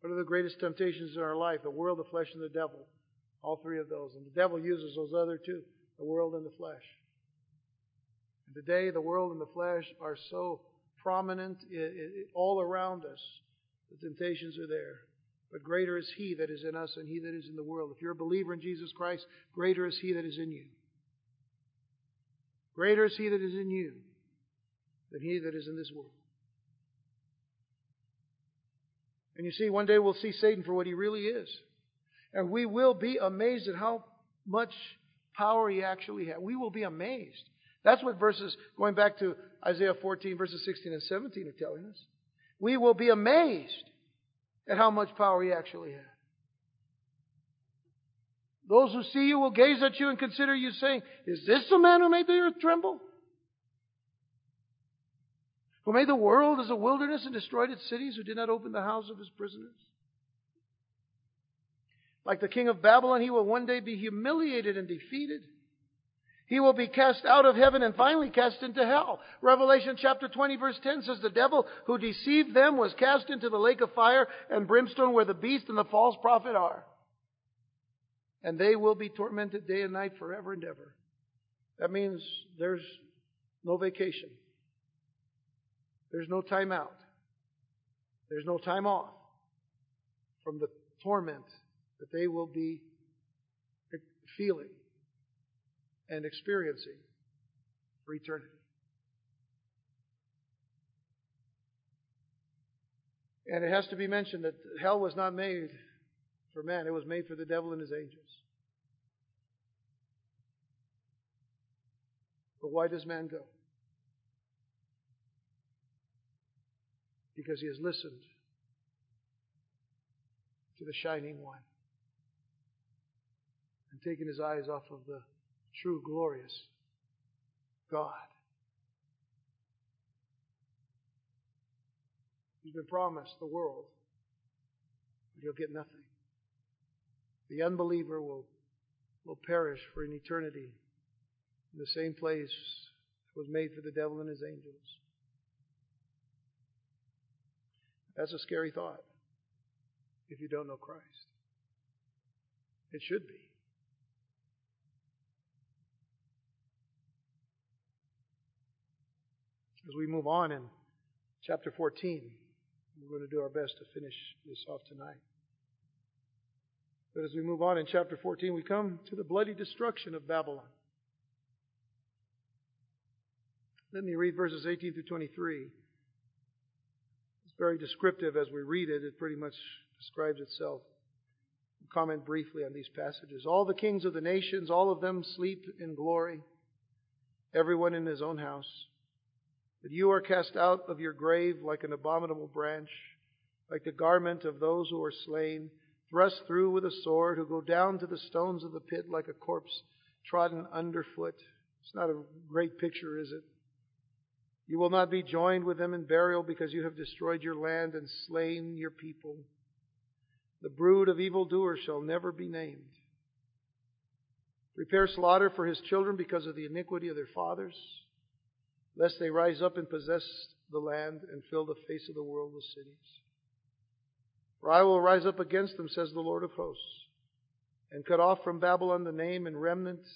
What are the greatest temptations in our life? The world, the flesh, and the devil. All three of those. And the devil uses those other two the world and the flesh. And today, the world and the flesh are so prominent it, it, all around us. The temptations are there. But greater is He that is in us than He that is in the world. If you're a believer in Jesus Christ, greater is He that is in you. Greater is He that is in you than He that is in this world. And you see, one day we'll see Satan for what he really is. And we will be amazed at how much power he actually had. We will be amazed. That's what verses, going back to Isaiah 14, verses 16 and 17 are telling us. We will be amazed at how much power he actually had. Those who see you will gaze at you and consider you saying, Is this the man who made the earth tremble? Who made the world as a wilderness and destroyed its cities, who did not open the house of his prisoners? Like the king of Babylon, he will one day be humiliated and defeated. He will be cast out of heaven and finally cast into hell. Revelation chapter 20 verse 10 says the devil who deceived them was cast into the lake of fire and brimstone where the beast and the false prophet are. And they will be tormented day and night forever and ever. That means there's no vacation. There's no time out. There's no time off from the torment that they will be feeling and experiencing for eternity. And it has to be mentioned that hell was not made for man, it was made for the devil and his angels. But why does man go? Because he has listened to the shining one and taken his eyes off of the true, glorious God. He's been promised the world, but he'll get nothing. The unbeliever will, will perish for an eternity in the same place that was made for the devil and his angels. That's a scary thought if you don't know Christ. It should be. As we move on in chapter 14, we're going to do our best to finish this off tonight. But as we move on in chapter 14, we come to the bloody destruction of Babylon. Let me read verses 18 through 23. Very descriptive as we read it. It pretty much describes itself. I'll comment briefly on these passages. All the kings of the nations, all of them sleep in glory, everyone in his own house. But you are cast out of your grave like an abominable branch, like the garment of those who are slain, thrust through with a sword, who go down to the stones of the pit like a corpse trodden underfoot. It's not a great picture, is it? You will not be joined with them in burial because you have destroyed your land and slain your people. The brood of evildoers shall never be named. Prepare slaughter for his children because of the iniquity of their fathers, lest they rise up and possess the land and fill the face of the world with cities. For I will rise up against them, says the Lord of hosts, and cut off from Babylon the name and remnant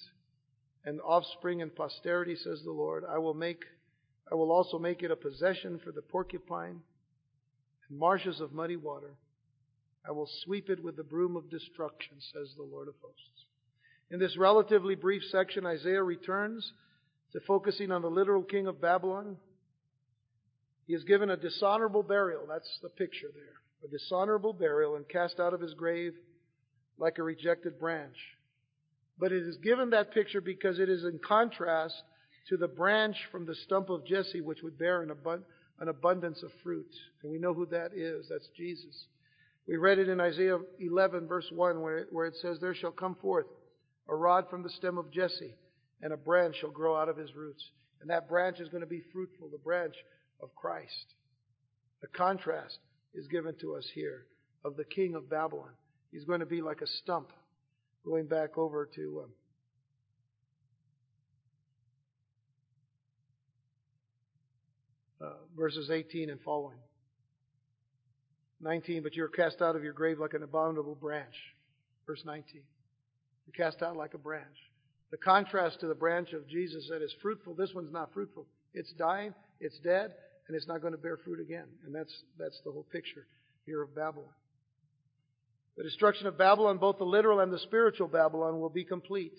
and offspring and posterity, says the Lord. I will make I will also make it a possession for the porcupine and marshes of muddy water. I will sweep it with the broom of destruction, says the Lord of hosts. In this relatively brief section, Isaiah returns to focusing on the literal king of Babylon. He is given a dishonorable burial. That's the picture there. A dishonorable burial and cast out of his grave like a rejected branch. But it is given that picture because it is in contrast to the branch from the stump of Jesse, which would bear an, abund- an abundance of fruit. And we know who that is. That's Jesus. We read it in Isaiah 11, verse 1, where it, where it says, There shall come forth a rod from the stem of Jesse, and a branch shall grow out of his roots. And that branch is going to be fruitful, the branch of Christ. The contrast is given to us here of the king of Babylon. He's going to be like a stump, going back over to um, uh, verses 18 and following. 19, but you're cast out of your grave like an abominable branch. Verse 19. You're cast out like a branch. The contrast to the branch of Jesus that is fruitful, this one's not fruitful. It's dying, it's dead, and it's not going to bear fruit again. And that's, that's the whole picture here of Babylon. The destruction of Babylon, both the literal and the spiritual Babylon, will be complete.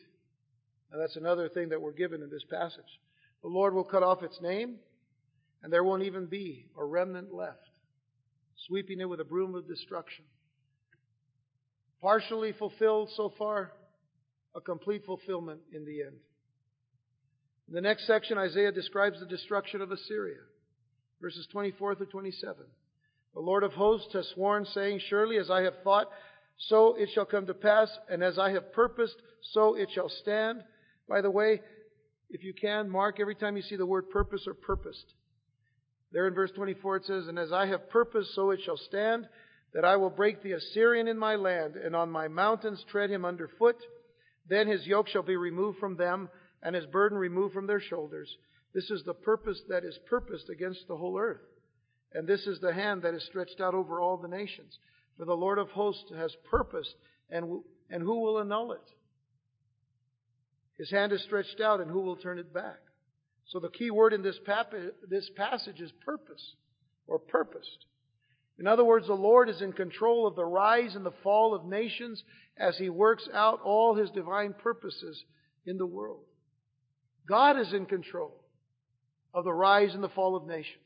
Now that's another thing that we're given in this passage. The Lord will cut off its name, and there won't even be a remnant left, sweeping it with a broom of destruction. Partially fulfilled so far, a complete fulfillment in the end. In the next section, Isaiah describes the destruction of Assyria, verses 24 through 27. The Lord of hosts has sworn, saying, Surely as I have thought, so it shall come to pass, and as I have purposed, so it shall stand. By the way, if you can, mark every time you see the word purpose or purposed. There in verse 24 it says, And as I have purposed, so it shall stand, that I will break the Assyrian in my land, and on my mountains tread him under foot. Then his yoke shall be removed from them, and his burden removed from their shoulders. This is the purpose that is purposed against the whole earth. And this is the hand that is stretched out over all the nations. For the Lord of hosts has purposed, and, and who will annul it? His hand is stretched out, and who will turn it back? So the key word in this, pap- this passage is purpose, or purposed. In other words, the Lord is in control of the rise and the fall of nations as He works out all His divine purposes in the world. God is in control of the rise and the fall of nations.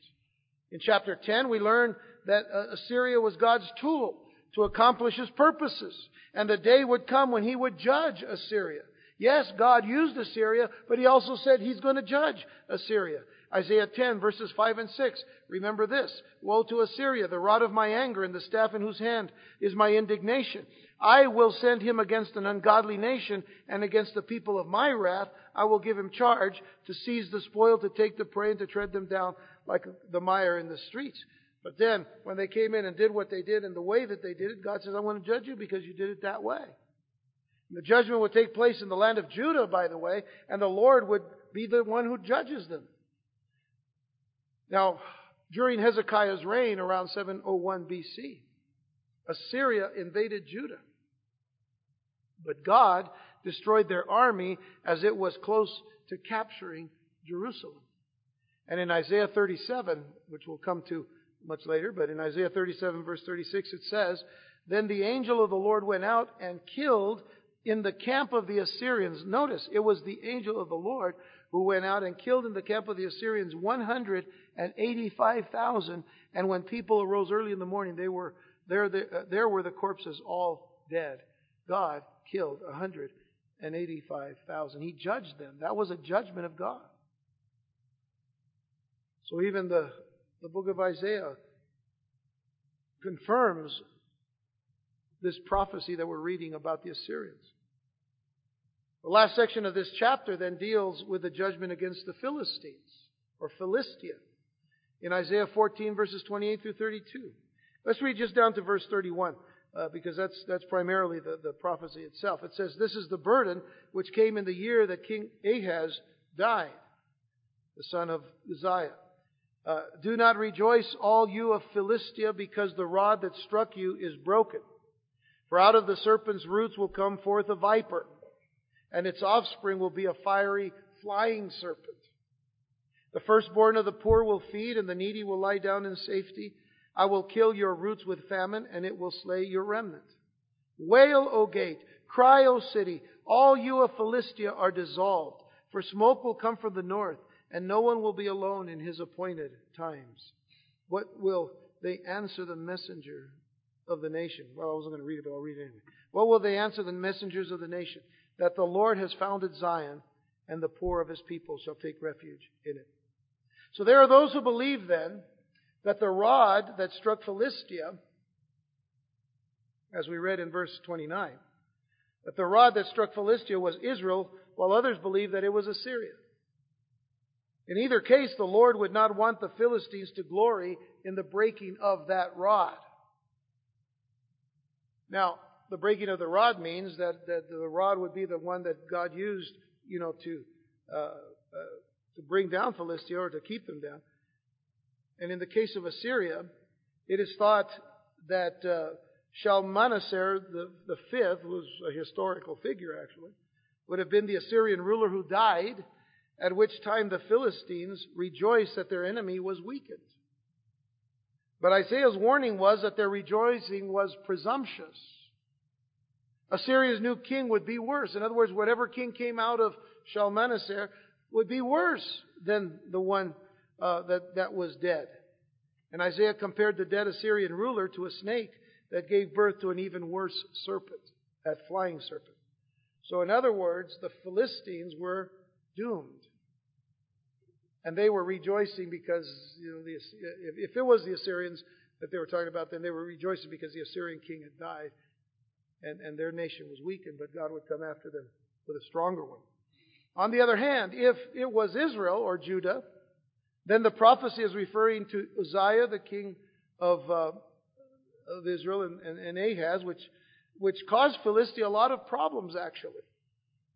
In chapter 10, we learn that uh, Assyria was God's tool to accomplish His purposes. And the day would come when He would judge Assyria. Yes, God used Assyria, but He also said He's going to judge Assyria. Isaiah 10 verses 5 and 6. Remember this. Woe to Assyria, the rod of my anger and the staff in whose hand is my indignation. I will send him against an ungodly nation and against the people of my wrath. I will give him charge to seize the spoil, to take the prey, and to tread them down like the mire in the streets. But then, when they came in and did what they did and the way that they did it, God says, I want to judge you because you did it that way. The judgment would take place in the land of Judah, by the way, and the Lord would be the one who judges them. Now, during Hezekiah's reign around 701 BC, Assyria invaded Judah. But God destroyed their army as it was close to capturing Jerusalem. And in Isaiah 37, which we'll come to much later, but in Isaiah 37 verse 36 it says, Then the angel of the Lord went out and killed in the camp of the Assyrians. Notice, it was the angel of the Lord who went out and killed in the camp of the Assyrians 185,000. And when people arose early in the morning, they were there, there, uh, there were the corpses all dead. God killed 185,000. He judged them. That was a judgment of God. So even the, the book of Isaiah confirms this prophecy that we're reading about the Assyrians. The last section of this chapter then deals with the judgment against the Philistines, or Philistia, in Isaiah 14, verses 28 through 32. Let's read just down to verse 31, uh, because that's, that's primarily the, the prophecy itself. It says, This is the burden which came in the year that King Ahaz died, the son of Uzziah. Uh, Do not rejoice, all you of Philistia, because the rod that struck you is broken. For out of the serpent's roots will come forth a viper and its offspring will be a fiery flying serpent. The firstborn of the poor will feed, and the needy will lie down in safety. I will kill your roots with famine, and it will slay your remnant. Wail, O gate! Cry, O city! All you of Philistia are dissolved, for smoke will come from the north, and no one will be alone in his appointed times. What will they answer the messenger of the nation? Well, I wasn't going to read it, but I'll read it anyway. What will they answer the messengers of the nation? That the Lord has founded Zion, and the poor of his people shall take refuge in it. So there are those who believe then that the rod that struck Philistia, as we read in verse 29, that the rod that struck Philistia was Israel, while others believe that it was Assyria. In either case, the Lord would not want the Philistines to glory in the breaking of that rod. Now, the breaking of the rod means that, that the rod would be the one that God used, you know, to uh, uh, to bring down Philistia or to keep them down. And in the case of Assyria, it is thought that uh, Shalmaneser the, the fifth, who's a historical figure actually, would have been the Assyrian ruler who died, at which time the Philistines rejoiced that their enemy was weakened. But Isaiah's warning was that their rejoicing was presumptuous. Assyria's new king would be worse. In other words, whatever king came out of Shalmaneser would be worse than the one uh, that, that was dead. And Isaiah compared the dead Assyrian ruler to a snake that gave birth to an even worse serpent, that flying serpent. So, in other words, the Philistines were doomed. And they were rejoicing because, you know, the, if it was the Assyrians that they were talking about, then they were rejoicing because the Assyrian king had died and, and their nation was weakened, but God would come after them with a stronger one. On the other hand, if it was Israel or Judah, then the prophecy is referring to Uzziah, the king of, uh, of Israel, and, and, and Ahaz, which, which caused Philistia a lot of problems, actually.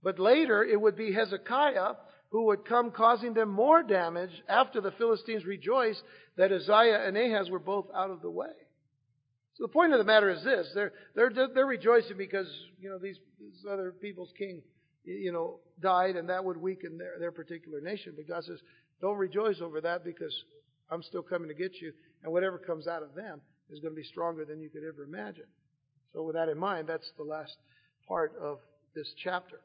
But later it would be Hezekiah who would come causing them more damage after the Philistines rejoiced that Uzziah and Ahaz were both out of the way. So the point of the matter is this: they're they're they're rejoicing because you know these, these other people's king, you know, died, and that would weaken their their particular nation. But God says, don't rejoice over that because I'm still coming to get you, and whatever comes out of them is going to be stronger than you could ever imagine. So with that in mind, that's the last part of this chapter.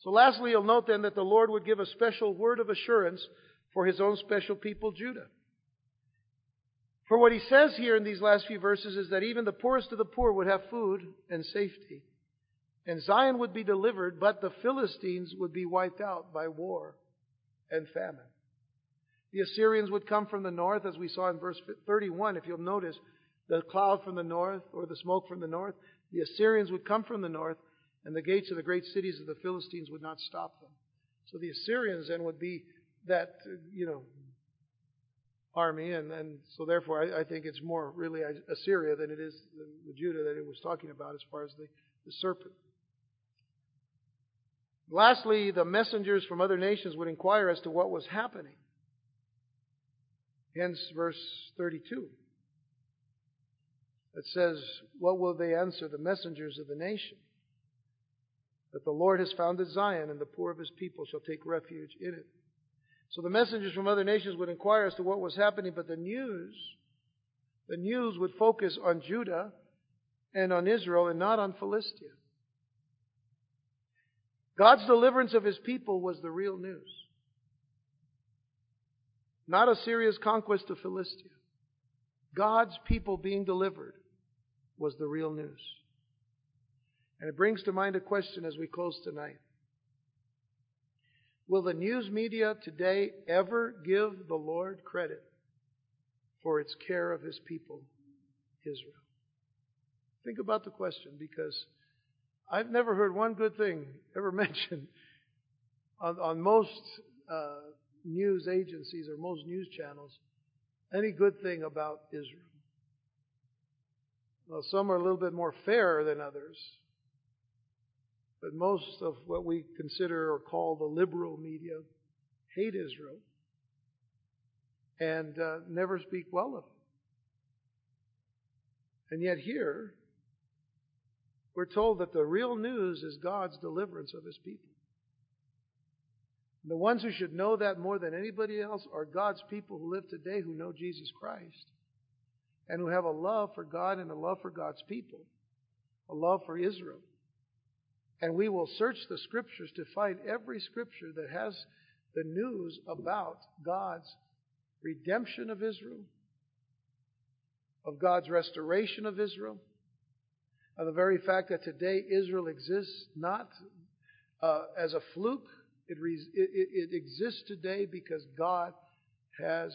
So lastly, you'll note then that the Lord would give a special word of assurance for his own special people, Judah. For what he says here in these last few verses is that even the poorest of the poor would have food and safety. And Zion would be delivered, but the Philistines would be wiped out by war and famine. The Assyrians would come from the north, as we saw in verse 31. If you'll notice, the cloud from the north or the smoke from the north, the Assyrians would come from the north, and the gates of the great cities of the Philistines would not stop them. So the Assyrians then would be that, you know, army, and, and so therefore I, I think it's more really Assyria than it is the, the Judah that it was talking about as far as the, the serpent. Lastly, the messengers from other nations would inquire as to what was happening. Hence, verse 32. It says, What will they answer the messengers of the nation? That the Lord has founded Zion, and the poor of his people shall take refuge in it. So the messengers from other nations would inquire as to what was happening, but the news, the news would focus on Judah and on Israel and not on Philistia. God's deliverance of his people was the real news. Not Assyria's conquest of Philistia. God's people being delivered was the real news. And it brings to mind a question as we close tonight. Will the news media today ever give the Lord credit for its care of his people, Israel? Think about the question because I've never heard one good thing ever mentioned on, on most uh, news agencies or most news channels, any good thing about Israel. Well, some are a little bit more fair than others. But most of what we consider or call the liberal media hate Israel and uh, never speak well of it. And yet here, we're told that the real news is God's deliverance of His people. The ones who should know that more than anybody else are God's people who live today who know Jesus Christ and who have a love for God and a love for God's people, a love for Israel. And we will search the scriptures to find every scripture that has the news about God's redemption of Israel, of God's restoration of Israel, of the very fact that today Israel exists not uh, as a fluke, it, it, it exists today because God has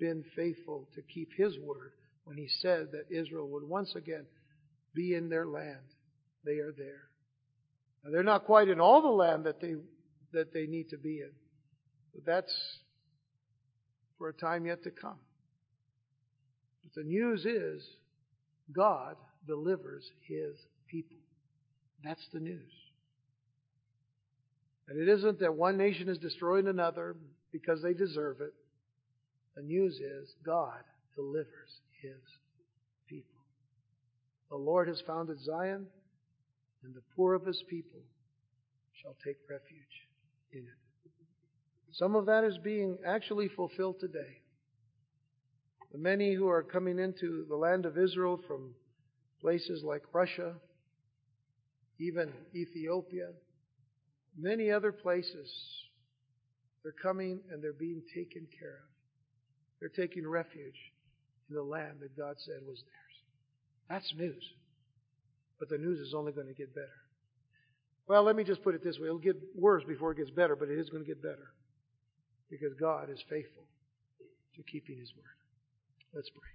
been faithful to keep His word when He said that Israel would once again be in their land. They are there. Now, they're not quite in all the land that they that they need to be in, but that's for a time yet to come. But the news is God delivers His people. That's the news. And it isn't that one nation is destroying another because they deserve it. The news is God delivers His people. The Lord has founded Zion and the poor of his people shall take refuge in it. Some of that is being actually fulfilled today. The many who are coming into the land of Israel from places like Russia, even Ethiopia, many other places, they're coming and they're being taken care of. They're taking refuge in the land that God said was theirs. That's news. But the news is only going to get better. Well, let me just put it this way. It'll get worse before it gets better, but it is going to get better. Because God is faithful to keeping His word. Let's pray.